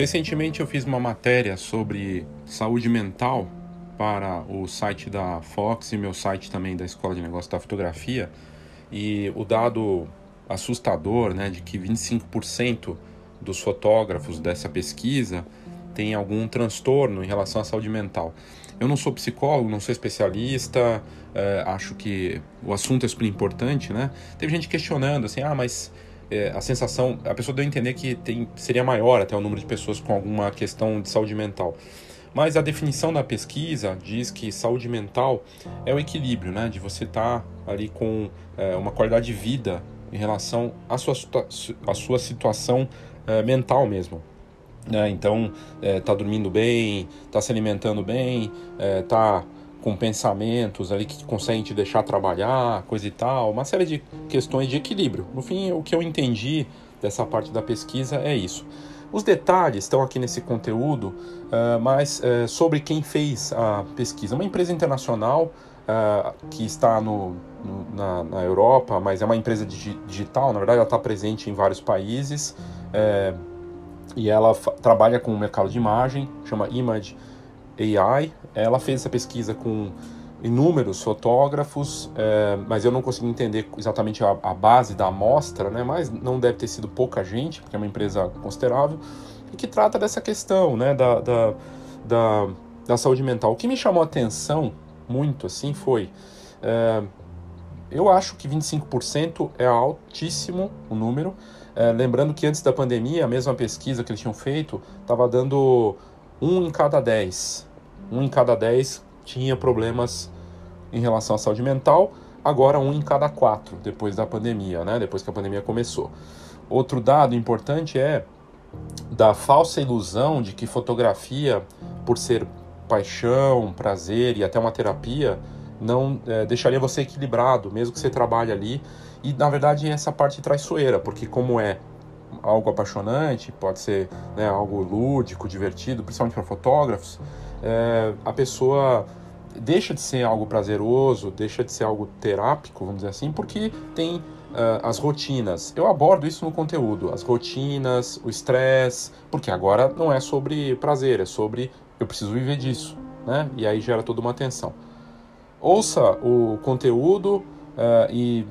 Recentemente eu fiz uma matéria sobre saúde mental para o site da Fox e meu site também da Escola de Negócios da Fotografia e o dado assustador, né, de que 25% dos fotógrafos dessa pesquisa tem algum transtorno em relação à saúde mental. Eu não sou psicólogo, não sou especialista, é, acho que o assunto é super importante, né? Teve gente questionando assim, ah, mas é, a sensação, a pessoa deu a entender que tem, seria maior até o número de pessoas com alguma questão de saúde mental. Mas a definição da pesquisa diz que saúde mental é o equilíbrio, né? De você estar tá ali com é, uma qualidade de vida em relação à sua, à sua situação é, mental mesmo. É, então, é, tá dormindo bem, tá se alimentando bem, é, tá com pensamentos ali que conseguem te deixar trabalhar, coisa e tal, uma série de questões de equilíbrio. No fim, o que eu entendi dessa parte da pesquisa é isso. Os detalhes estão aqui nesse conteúdo, uh, mas uh, sobre quem fez a pesquisa. Uma empresa internacional uh, que está no, no, na, na, Europa, mas é uma empresa digi digital, na verdade ela está presente em vários países e ela trabalha com o mercado de imagem, chama Image AI. Ela fez essa pesquisa com inúmeros fotógrafos, é, mas eu não consegui entender exatamente a, a, base da amostra, né? Mas não deve ter sido pouca gente, porque é uma empresa considerável, e que trata dessa questão, né? Da, da, da, da saúde mental. O que me chamou a atenção muito, assim, foi... É, eu acho que 25% é altíssimo o número. É, lembrando que antes da pandemia, a mesma pesquisa que eles tinham feito estava dando um em cada 10 um em cada dez tinha problemas em relação à saúde mental, agora um em cada quatro depois da pandemia, né? Depois que a pandemia começou. Outro dado importante é da falsa ilusão de que fotografia, por ser paixão, prazer e até uma terapia, não é, deixaria você equilibrado, mesmo que você trabalhe ali. E na verdade essa parte traiçoeira, porque como é algo apaixonante, pode ser né, algo lúdico, divertido, principalmente para fotógrafos, é, a pessoa deixa de ser algo prazeroso, deixa de ser algo terápico, vamos dizer assim, porque tem uh, as rotinas. Eu abordo isso no conteúdo, as rotinas, o estresse, porque agora não é sobre prazer, é sobre eu preciso viver disso, né? E aí gera toda uma tensão. Ouça o conteúdo uh, e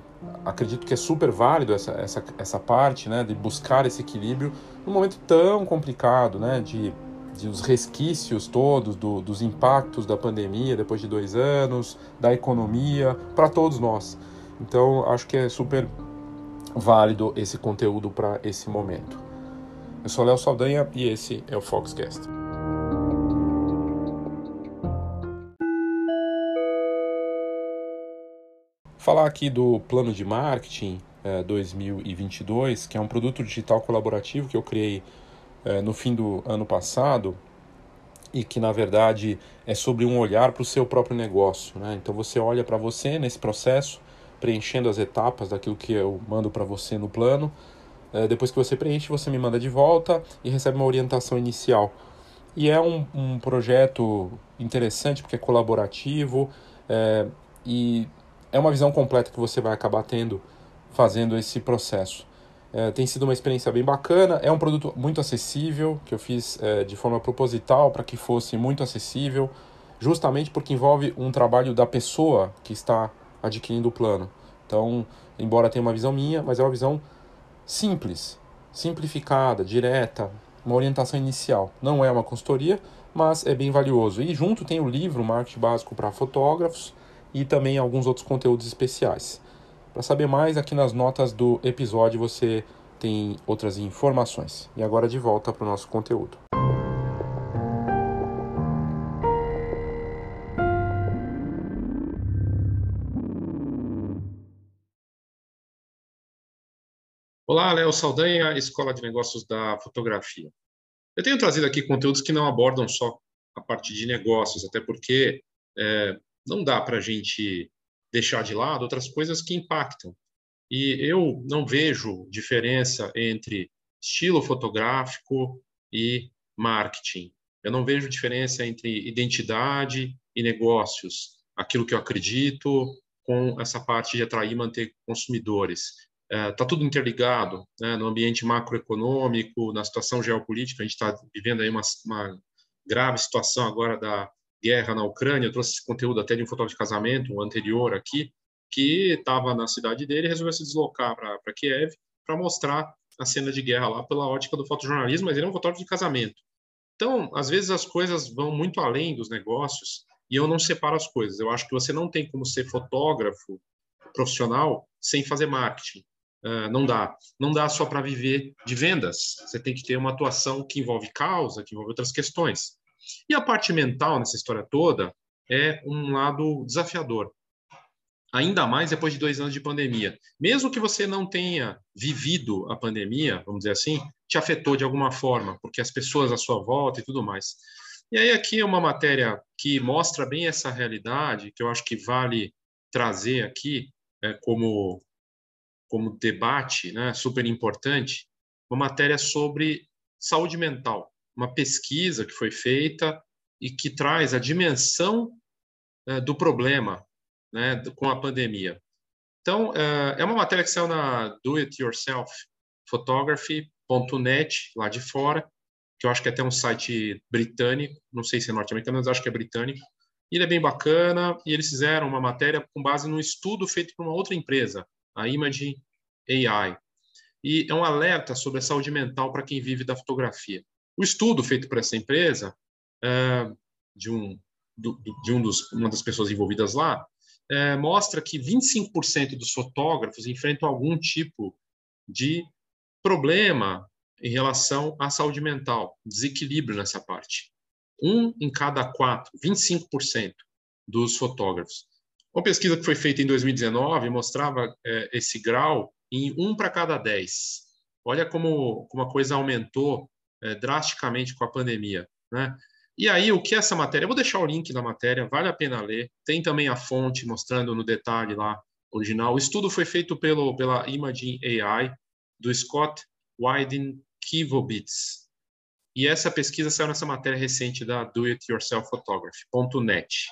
acredito que é super válido essa, essa, essa parte, né, de buscar esse equilíbrio num momento tão complicado, né, de de os resquícios todos do, dos impactos da pandemia depois de dois anos, da economia, para todos nós. Então, acho que é super válido esse conteúdo para esse momento. Eu sou Léo Saldanha e esse é o Foxcast. Falar aqui do plano de marketing é, 2022, que é um produto digital colaborativo que eu criei é, no fim do ano passado e que na verdade é sobre um olhar para o seu próprio negócio. Né? Então você olha para você nesse processo, preenchendo as etapas daquilo que eu mando para você no plano. É, depois que você preenche, você me manda de volta e recebe uma orientação inicial. E é um, um projeto interessante porque é colaborativo é, e é uma visão completa que você vai acabar tendo fazendo esse processo. É, tem sido uma experiência bem bacana. É um produto muito acessível, que eu fiz é, de forma proposital para que fosse muito acessível, justamente porque envolve um trabalho da pessoa que está adquirindo o plano. Então, embora tenha uma visão minha, mas é uma visão simples, simplificada, direta, uma orientação inicial. Não é uma consultoria, mas é bem valioso. E junto tem o livro Marketing Básico para Fotógrafos e também alguns outros conteúdos especiais. Para saber mais, aqui nas notas do episódio você tem outras informações. E agora de volta para o nosso conteúdo. Olá, Léo Saldanha, Escola de Negócios da Fotografia. Eu tenho trazido aqui conteúdos que não abordam só a parte de negócios, até porque é, não dá para a gente deixar de lado outras coisas que impactam. E eu não vejo diferença entre estilo fotográfico e marketing. Eu não vejo diferença entre identidade e negócios, aquilo que eu acredito com essa parte de atrair e manter consumidores. está tudo interligado, né? no ambiente macroeconômico, na situação geopolítica, a gente está vivendo aí uma, uma grave situação agora da guerra na Ucrânia. Eu trouxe esse conteúdo até de um fotógrafo de casamento, um anterior aqui, que estava na cidade dele e resolveu se deslocar para Kiev para mostrar a cena de guerra lá pela ótica do fotojornalismo, mas ele é um fotógrafo de casamento. Então, às vezes as coisas vão muito além dos negócios e eu não separo as coisas. Eu acho que você não tem como ser fotógrafo profissional sem fazer marketing. Uh, não dá. Não dá só para viver de vendas. Você tem que ter uma atuação que envolve causa, que envolve outras questões. E a parte mental nessa história toda é um lado desafiador. Ainda mais depois de dois anos de pandemia. Mesmo que você não tenha vivido a pandemia, vamos dizer assim, te afetou de alguma forma, porque as pessoas à sua volta e tudo mais. E aí aqui é uma matéria que mostra bem essa realidade, que eu acho que vale trazer aqui é, como como debate, né, super importante, uma matéria sobre saúde mental, uma pesquisa que foi feita e que traz a dimensão é, do problema, né, com a pandemia. Então, é, é uma matéria que saiu na Do It Yourself Photography.net, lá de fora, que eu acho que é até um site britânico, não sei se é norte-americano, mas acho que é britânico. E ele é bem bacana e eles fizeram uma matéria com base num estudo feito por uma outra empresa, a Imaging AI. E é um alerta sobre a saúde mental para quem vive da fotografia. O estudo feito por essa empresa, é, de, um, de um dos, uma das pessoas envolvidas lá, é, mostra que 25% dos fotógrafos enfrentam algum tipo de problema em relação à saúde mental, desequilíbrio nessa parte. Um em cada quatro, 25% dos fotógrafos. Uma pesquisa que foi feita em 2019 mostrava é, esse grau em um para cada dez. Olha como, como a coisa aumentou é, drasticamente com a pandemia. Né? E aí, o que é essa matéria? Eu vou deixar o link da matéria, vale a pena ler. Tem também a fonte mostrando no detalhe lá original. O estudo foi feito pelo, pela Imaging AI, do Scott Wyden Kivovitz. E essa pesquisa saiu nessa matéria recente da Do It Yourself Photography.net.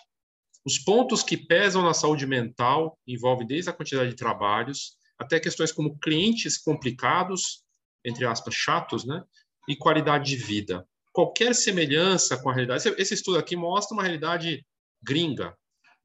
Os pontos que pesam na saúde mental envolvem desde a quantidade de trabalhos até questões como clientes complicados, entre aspas, chatos, né? E qualidade de vida. Qualquer semelhança com a realidade. Esse estudo aqui mostra uma realidade gringa,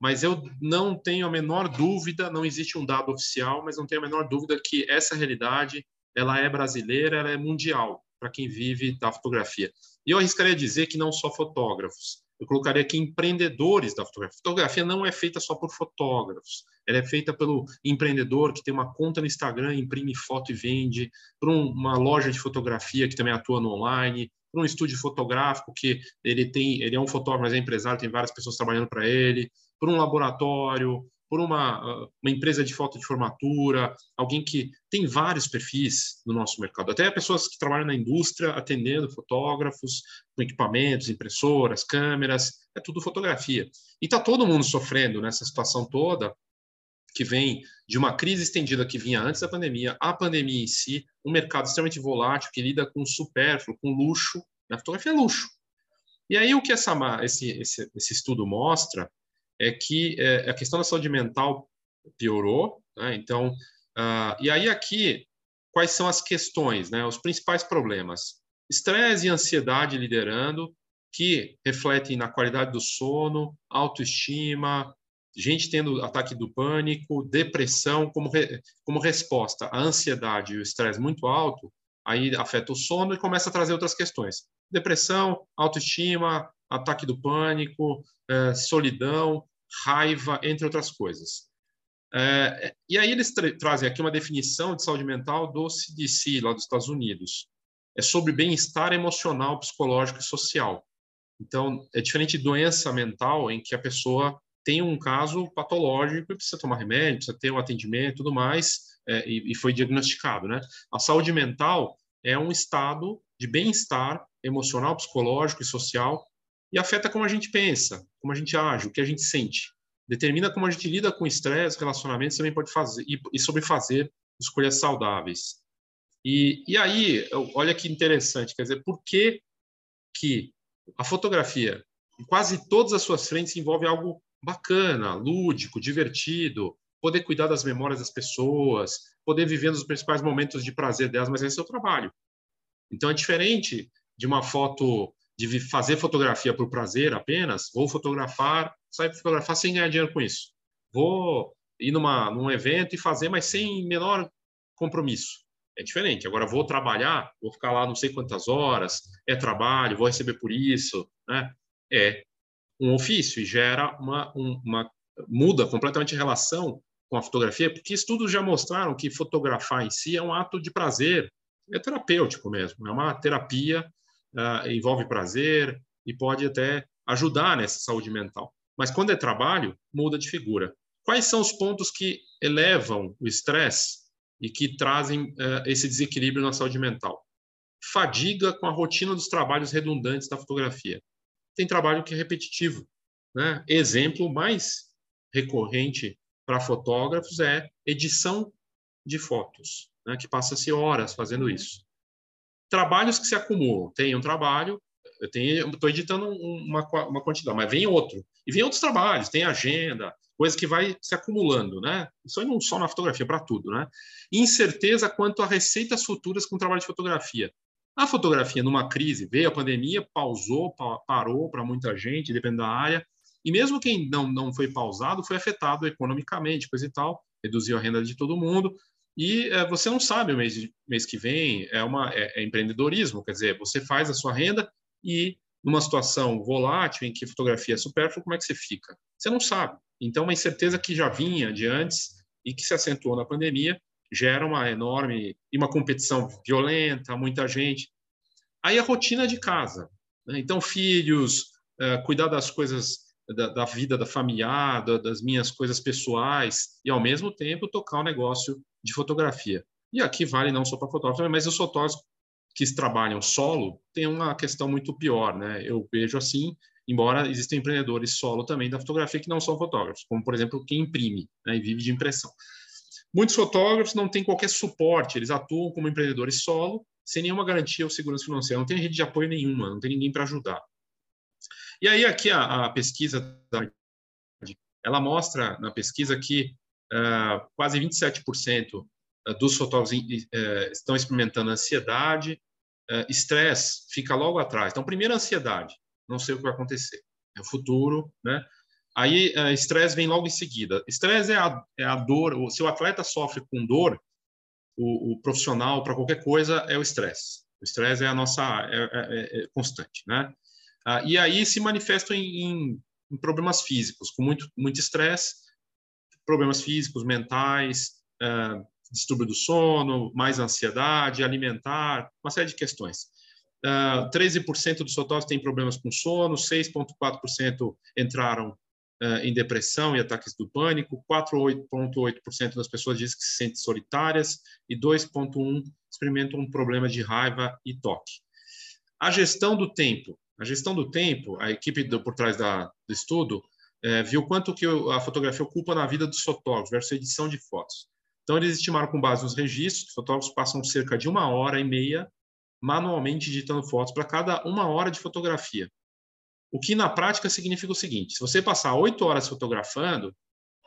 mas eu não tenho a menor dúvida, não existe um dado oficial, mas não tenho a menor dúvida que essa realidade ela é brasileira, ela é mundial para quem vive da fotografia. E eu arriscaria dizer que não só fotógrafos. Eu colocaria aqui empreendedores da fotografia. Fotografia não é feita só por fotógrafos. Ela é feita pelo empreendedor que tem uma conta no Instagram, imprime foto e vende, por uma loja de fotografia que também atua no online, por um estúdio fotográfico que ele tem, ele é um fotógrafo, mas é empresário, tem várias pessoas trabalhando para ele, por um laboratório, por uma, ah, uma empresa de foto de formatura, alguém que tem vários perfis no nosso mercado, até pessoas que trabalham na indústria atendendo fotógrafos, com equipamentos, impressoras, câmeras, é tudo fotografia. E está todo mundo sofrendo nessa situação toda, que vem de uma crise estendida que vinha antes da pandemia, a pandemia em si, um mercado extremamente volátil que lida com supérfluo, com luxo, na fotografia é luxo. E aí o que essa, esse, esse, esse estudo mostra é que é, a questão da saúde mental piorou. Né? Então, uh, e aí aqui, quais são as questões, né? os principais problemas? Estresse e ansiedade liderando, que refletem na qualidade do sono, autoestima, gente tendo ataque do pânico, depressão como, re, como resposta à ansiedade e o estresse muito alto, aí afeta o sono e começa a trazer outras questões. Depressão, autoestima, ataque do pânico, é, solidão, raiva, entre outras coisas. É, e aí eles tra trazem aqui uma definição de saúde mental do CDC, lá dos Estados Unidos. É sobre bem-estar emocional, psicológico e social. Então, é diferente de doença mental, em que a pessoa tem um caso patológico e precisa tomar remédio, precisa ter um atendimento e tudo mais, é, e, e foi diagnosticado. Né? A saúde mental é um estado de bem-estar emocional, psicológico e social e afeta como a gente pensa, como a gente age, o que a gente sente. Determina como a gente lida com estresse, relacionamentos, também pode fazer, e, e sobre fazer escolhas saudáveis. E, e aí, olha que interessante, quer dizer, por que, que a fotografia, em quase todas as suas frentes, envolve algo bacana, lúdico, divertido, poder cuidar das memórias das pessoas, poder viver nos principais momentos de prazer delas, mas esse é o trabalho. Então é diferente de uma foto de fazer fotografia por prazer apenas, vou fotografar, sair fotografar sem ganhar dinheiro com isso. Vou ir numa, num evento e fazer, mas sem menor compromisso. É diferente. Agora, vou trabalhar, vou ficar lá não sei quantas horas, é trabalho, vou receber por isso, né? É um ofício e gera uma, uma muda completamente a relação com a fotografia, porque estudos já mostraram que fotografar em si é um ato de prazer, é terapêutico mesmo, é uma terapia, uh, envolve prazer e pode até ajudar nessa saúde mental. Mas quando é trabalho, muda de figura. Quais são os pontos que elevam o estresse e que trazem uh, esse desequilíbrio na saúde mental? Fadiga com a rotina dos trabalhos redundantes da fotografia. Tem trabalho que é repetitivo. Né? Exemplo mais recorrente para fotógrafos é edição de fotos, né? que passa-se horas fazendo isso. Trabalhos que se acumulam. Tem um trabalho, eu estou editando uma, uma quantidade, mas vem outro. E vem outros trabalhos, tem agenda, coisa que vai se acumulando, né? Isso não só na fotografia, para tudo, né? Incerteza quanto a receitas futuras com trabalho de fotografia. A fotografia, numa crise, veio a pandemia, pausou, parou para muita gente, dependendo da área, e mesmo quem não, não foi pausado foi afetado economicamente, coisa e tal, reduziu a renda de todo mundo. E é, você não sabe o mês, mês que vem, é, uma, é, é empreendedorismo, quer dizer, você faz a sua renda e numa situação volátil em que fotografia é supérflua, como é que você fica? Você não sabe. Então, uma incerteza que já vinha de antes e que se acentuou na pandemia gera uma enorme e uma competição violenta, muita gente. Aí a rotina de casa. Né? Então, filhos, uh, cuidar das coisas da, da vida da familiar, da, das minhas coisas pessoais, e ao mesmo tempo tocar um negócio de fotografia. E aqui vale não só para fotógrafo, mas os fotógrafos que trabalham solo têm uma questão muito pior, né? Eu vejo assim, embora existam empreendedores solo também da fotografia que não são fotógrafos, como por exemplo quem imprime né, e vive de impressão. Muitos fotógrafos não têm qualquer suporte, eles atuam como empreendedores solo, sem nenhuma garantia ou segurança financeira, não tem rede de apoio nenhuma, não tem ninguém para ajudar. E aí aqui a, a pesquisa ela mostra na pesquisa que uh, quase 27% dos fotógrafos uh, estão experimentando ansiedade, uh, estresse fica logo atrás. Então, primeiro ansiedade, não sei o que vai acontecer, é o futuro, né? Aí estresse vem logo em seguida. Estresse é a, é a dor. Se o atleta sofre com dor, o, o profissional para qualquer coisa é o estresse. O estresse é a nossa é, é, é constante, né? Ah, e aí se manifestam em, em, em problemas físicos, com muito muito estresse, problemas físicos, mentais, uh, distúrbio do sono, mais ansiedade, alimentar, uma série de questões. Uh, ah, 13% dos fotógrafos têm problemas com sono, 6,4% entraram em depressão e ataques do pânico, 4,8% das pessoas dizem que se sentem solitárias e 2,1% experimentam um problema de raiva e toque. A gestão do tempo. A gestão do tempo, a equipe do, por trás da, do estudo é, viu quanto que a fotografia ocupa na vida dos fotógrafos versus a edição de fotos. Então, eles estimaram com base nos registros que fotógrafos passam cerca de uma hora e meia manualmente editando fotos para cada uma hora de fotografia. O que na prática significa o seguinte: se você passar oito horas fotografando,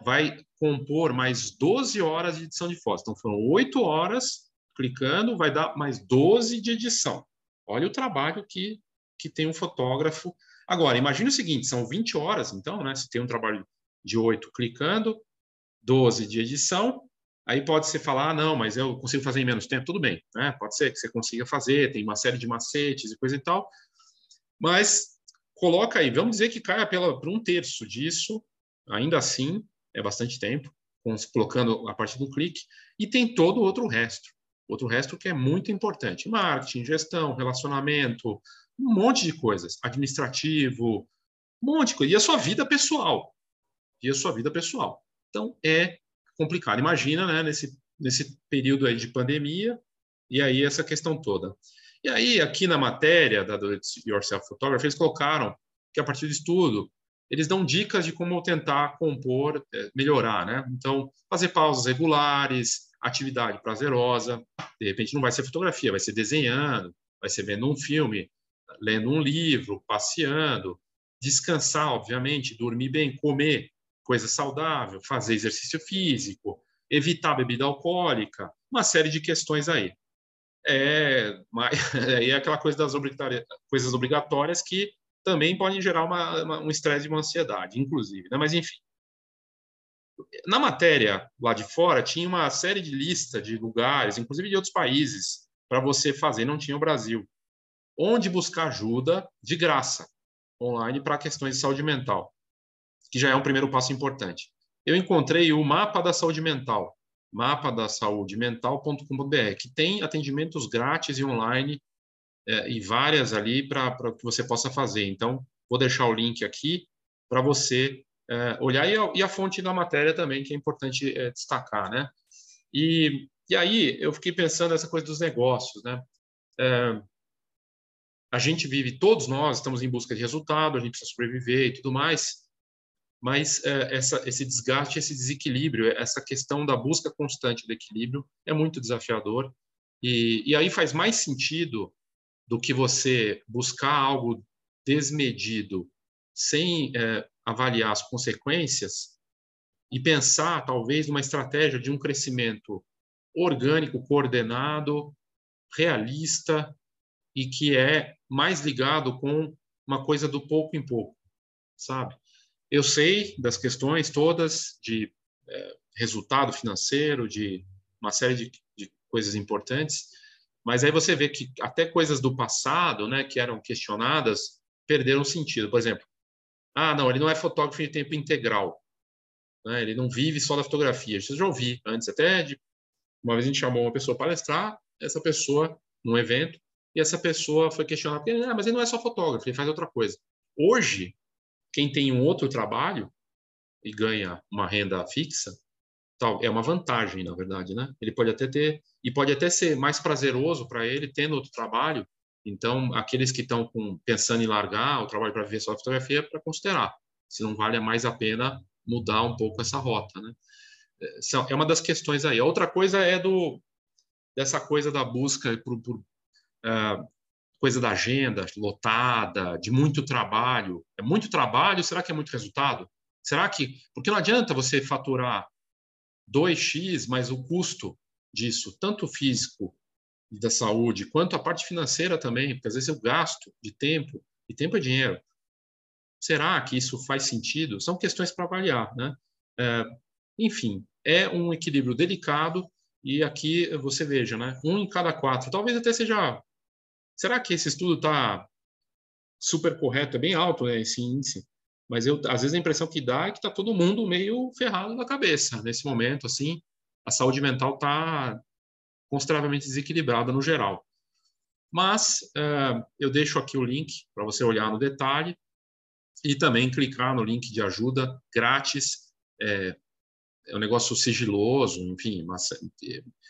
vai compor mais 12 horas de edição de fotos. Então, foram oito horas clicando, vai dar mais 12 de edição. Olha o trabalho que que tem um fotógrafo. Agora, imagine o seguinte: são 20 horas, então, né? Se tem um trabalho de 8 clicando, 12 de edição, aí pode ser falar, ah, não, mas eu consigo fazer em menos tempo, tudo bem, né? Pode ser que você consiga fazer, tem uma série de macetes e coisa e tal, mas coloca aí, vamos dizer que caia pela, por um terço disso, ainda assim, é bastante tempo, colocando a partir do clique, e tem todo o outro resto. Outro resto que é muito importante: marketing, gestão, relacionamento, um monte de coisas, administrativo, um monte de coisa. E a sua vida pessoal. E a sua vida pessoal. Então, é complicado. Imagina, né, nesse, nesse período aí de pandemia, e aí essa questão toda. E aí, aqui na matéria da Do It Yourself Photography, eles colocaram que a partir do estudo, eles dão dicas de como tentar compor, é, melhorar, né? Então, fazer pausas regulares, atividade prazerosa, de repente não vai ser fotografia, vai ser desenhando, vai ser vendo um filme, lendo um livro, passeando, descansar, obviamente, dormir bem, comer. coisa saudável, fazer exercício físico, evitar bebida alcoólica, uma série de questões aí. É, mas, é aquela coisa das coisas obrigatórias que também podem gerar uma, uma, um estresse e uma ansiedade, inclusive. Né? Mas, enfim. Na matéria lá de fora, tinha uma série de lista de lugares, inclusive de outros países, para você fazer, não tinha o Brasil. Onde buscar ajuda de graça, online, para questões de saúde mental, que já é um primeiro passo importante. Eu encontrei o mapa da saúde mental, mapa da saúde mental.com.br, que tem atendimentos grátis e online é, e várias ali para que você possa fazer. Então, vou deixar o link aqui para você é, olhar e a, e a, fonte da matéria também, que é importante é, destacar, né? E, e aí eu fiquei pensando nessa coisa dos negócios, né? É, a gente vive, todos nós estamos em busca de resultado, a gente precisa sobreviver e tudo mais, mas é, essa, esse desgaste, esse desequilíbrio, essa questão da busca constante do equilíbrio é muito desafiador. E, e aí faz mais sentido do que você buscar algo desmedido sem é, avaliar as consequências e pensar, talvez, numa estratégia de um crescimento orgânico, coordenado, realista e que é mais ligado com uma coisa do pouco em pouco, sabe? Eu sei das questões todas de é, resultado financeiro, de uma série de, de coisas importantes, mas aí você vê que até coisas do passado, né, que eram questionadas, perderam sentido. Por exemplo, ah, não, ele não é fotógrafo de tempo integral. Né? Ele não vive só da fotografia. Eu já ouvi antes, até de uma vez a gente chamou uma pessoa para palestrar, essa pessoa num evento, e essa pessoa foi questionada, ah, mas ele não é só fotógrafo, ele faz outra coisa. Hoje, quem tem um outro trabalho e ganha uma renda fixa, tal, é uma vantagem, na verdade, né? Ele pode até ter e pode até ser mais prazeroso para ele tendo outro trabalho. Então, aqueles que estão pensando em largar o trabalho para viver só fotografia, é para considerar se não vale mais a pena mudar um pouco essa rota, né? É, é uma das questões aí. A outra coisa é do dessa coisa da busca por, por uh, coisa da agenda lotada, de muito trabalho. É muito trabalho? Será que é muito resultado? Será que. Porque não adianta você faturar 2x, mas o custo disso, tanto físico da saúde, quanto a parte financeira também, porque às vezes eu gasto de tempo, e tempo é dinheiro. Será que isso faz sentido? São questões para avaliar, né? É, enfim, é um equilíbrio delicado e aqui você veja, né? Um em cada quatro, talvez até seja Será que esse estudo está super correto? É bem alto né, esse índice, mas eu, às vezes a impressão que dá é que está todo mundo meio ferrado na cabeça nesse momento. Assim, a saúde mental está consideravelmente desequilibrada no geral. Mas uh, eu deixo aqui o link para você olhar no detalhe e também clicar no link de ajuda grátis. É, é um negócio sigiloso, enfim, uma,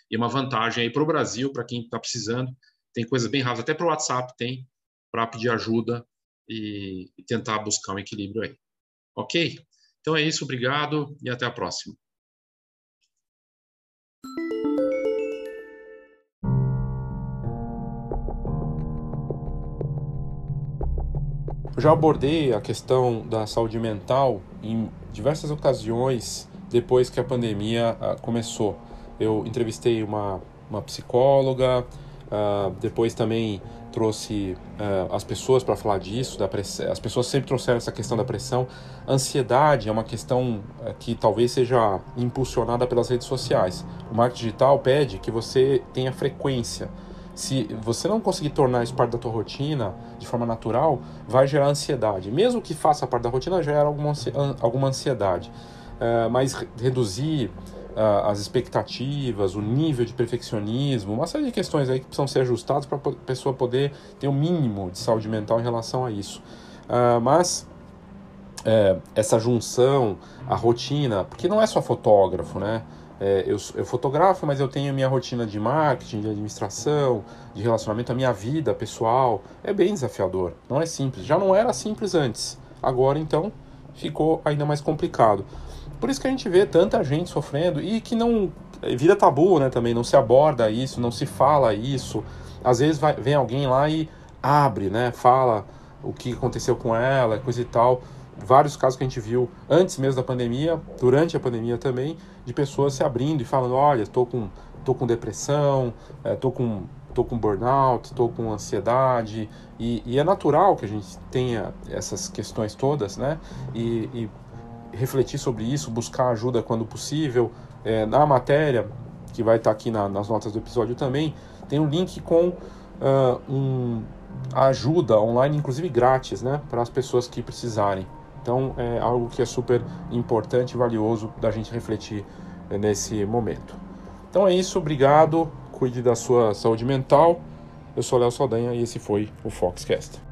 e uma vantagem aí para o Brasil, para quem está precisando tem coisas bem rápidas, até para o WhatsApp tem, para pedir ajuda e, e tentar buscar um equilíbrio aí. Ok? Então é isso, obrigado e até a próxima. Já abordei a questão da saúde mental em diversas ocasiões depois que a pandemia ah, começou. Eu entrevistei uma, uma psicóloga, Uh, depois também trouxe uh, as pessoas para falar disso, da pressão. as pessoas sempre trouxeram essa questão da pressão. Ansiedade é uma questão uh, que talvez seja impulsionada pelas redes sociais. O marketing digital pede que você tenha frequência. Se você não conseguir tornar isso parte da tua rotina de forma natural, vai gerar ansiedade. Mesmo que faça parte da rotina, gera alguma, ansiedade. mas reduzir uh, as expectativas, o nível de perfeccionismo, uma série de questões aí que precisam ser ajustadas para a pessoa poder ter o um mínimo de saúde mental em relação a isso. Uh, mas é, essa junção, a rotina, porque não é só fotógrafo, né? É, eu, eu, fotografo, mas eu tenho minha rotina de marketing, de administração, de relacionamento, a minha vida pessoal. É bem desafiador, não é simples. Já não era simples antes. Agora, então, ficou ainda mais complicado. Por isso que a gente vê tanta gente sofrendo e que não vira tabu, né, também não se aborda isso, não se fala isso. Às vezes vai, vem alguém lá e abre, né, fala o que aconteceu com ela, coisa e tal. vários casos que a gente viu antes mesmo da pandemia, durante a pandemia também, de pessoas se abrindo e falando, olha, estou com, tô com depressão, estou é, com tô com burnout, estou com ansiedade, e, e, é natural que a gente tenha essas questões todas, né? E, e refletir sobre isso, buscar ajuda quando possível. É, na matéria, que vai estar aqui na, nas notas do episódio também, tem um link com uh, um, ajuda online, inclusive grátis, né? Para as pessoas que precisarem. Então é algo que é super importante e valioso da gente refletir eh, nesse momento. Então é isso, obrigado, cuide da sua saúde mental. Eu sou Léo Saldanha e esse foi o Foxcast.